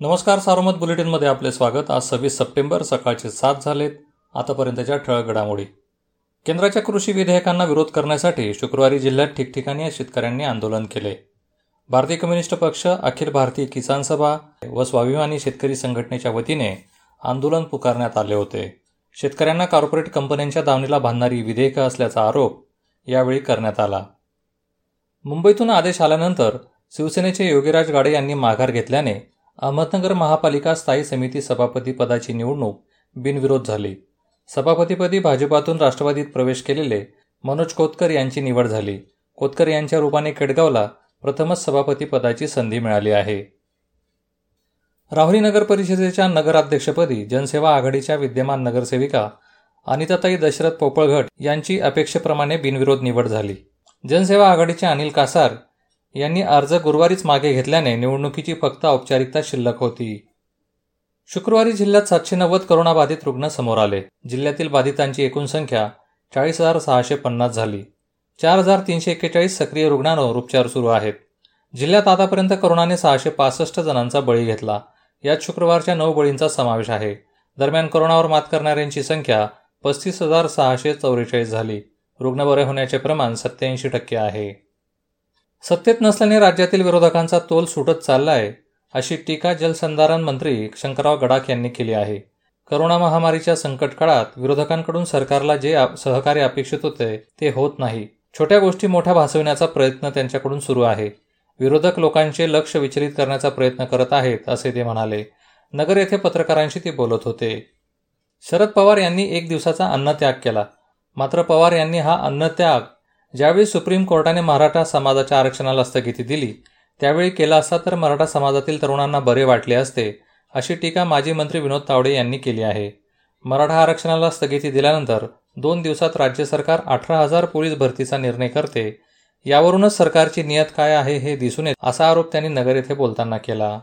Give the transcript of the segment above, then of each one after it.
नमस्कार सारोमत बुलेटिनमध्ये आपले स्वागत. आज सव्वीस सप्टेंबर सकाळचे सात झालेत. आतापर्यंतच्या ठळक घडामोडी. केंद्राच्या कृषी विधेयकांना विरोध करण्यासाठी शुक्रवारी जिल्ह्यात ठिकठिकाणी शेतकऱ्यांनी आंदोलन केले. भारतीय कम्युनिस्ट पक्ष अखिल भारतीय किसान सभा व स्वाभिमानी शेतकरी संघटनेच्या वतीने आंदोलन पुकारण्यात आले होते. शेतकऱ्यांना कॉर्पोरेट कंपन्यांच्या दावणीला बांधणारी विधेयकं असल्याचा आरोप यावेळी करण्यात आला. मुंबईतून आदेश आल्यानंतर शिवसेनेचे योगीराज गाडे यांनी माघार घेतल्याने अहमदनगर महापालिका स्थायी समिती सभापती पदाची निवडणूक बिनविरोध झाली. सभापतीपदी भाजपातून राष्ट्रवादीत प्रवेश केलेले मनोज कोतकर यांची निवड झाली. कोतकर यांच्या रूपाने केडगावला प्रथमच सभापती पदाची संधी मिळाली आहे. राहुरी नगर परिषदेच्या नगराध्यक्षपदी जनसेवा आघाडीच्या विद्यमान नगरसेविका अनिताताई दशरथ पोपळघट यांची अपेक्षेप्रमाणे बिनविरोध निवड झाली. जनसेवा आघाडीचे अनिल कासार यांनी अर्ज गुरुवारीच मागे घेतल्याने निवडणुकीची फक्त औपचारिकता शिल्लक होती. शुक्रवारी जिल्ह्यात सातशे नव्वद करोनाबाधित रुग्ण समोर आले. जिल्ह्यातील बाधितांची एकूण संख्या चाळीस हजार सहाशे पन्नास झाली. चार हजार तीनशे एक्केचाळीस सक्रिय रुग्णांवर उपचार सुरू आहेत. जिल्ह्यात आतापर्यंत करोनाने सहाशे पासष्ट जणांचा बळी घेतला. यात शुक्रवारच्या नऊ बळींचा समावेश आहे. दरम्यान करोनावर मात करणाऱ्यांची संख्या पस्तीस हजार सहाशे चौवेचाळीस झाली. रुग्ण बरे होण्याचे प्रमाण सत्याऐंशी टक्के आहे. सत्तेत नसल्याने राज्यातील विरोधकांचा तोल सुटत चालला आहे अशी टीका जलसंधारण मंत्री शंकरराव गडाख यांनी केली आहे. करोना महामारीच्या संकट काळात विरोधकांकडून सरकारला जे सहकार्य अपेक्षित होते ते होत नाही. छोट्या गोष्टी मोठ्या भासविण्याचा प्रयत्न त्यांच्याकडून सुरू आहे. विरोधक लोकांचे लक्ष विचलित करण्याचा प्रयत्न करत आहेत असे ते म्हणाले. नगर येथे पत्रकारांशी ते बोलत होते. शरद पवार यांनी एक दिवसाचा अन्नत्याग केला. मात्र पवार यांनी हा अन्नत्याग ज्यावेळी सुप्रीम कोर्टाने मराठा समाजाच्या आरक्षणाला स्थगिती दिली त्यावेळी केला असता तर मराठा समाजातील तरुणांना बरे वाटले असते अशी टीका माजी मंत्री विनोद तावडे यांनी केली आहे. मराठा आरक्षणाला स्थगिती दिल्यानंतर दोन दिवसात राज्य सरकार अठरा हजार पोलीस भरतीचा निर्णय करते यावरूनच सरकारची नियत काय आहे हे दिसून येत असा आरोप त्यांनी नगर येथे बोलताना केला.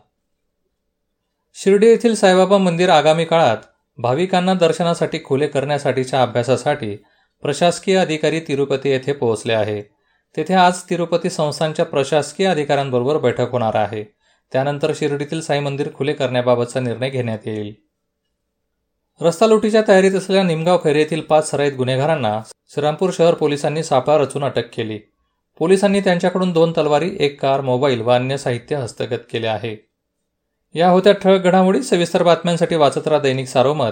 शिर्डी येथील साईबाबा मंदिर आगामी काळात भाविकांना दर्शनासाठी खुले करण्यासाठीच्या अभ्यासासाठी प्रशासकीय अधिकारी तिरुपती येथे पोहोचले आहे. तेथे आज तिरुपती संस्थांच्या प्रशासकीय अधिकाऱ्यांबरोबर बैठक होणार आहे. त्यानंतर शिर्डीतील साई मंदिर खुले करण्याबाबतचा निर्णय घेण्यात येईल. रस्ता लुटीच्या तयारीत असलेल्या निमगाव खैर येथील पाच सराईत गुन्हेगारांना श्रीरामपूर शहर पोलिसांनी सापळा रचून अटक केली. पोलिसांनी त्यांच्याकडून दोन तलवारी एक कार मोबाईल व अन्य साहित्य हस्तगत केले आहे. या होत्या ठळक घडामोडी. सविस्तर बातम्यांसाठी वाचत राहा दैनिक सारोमत.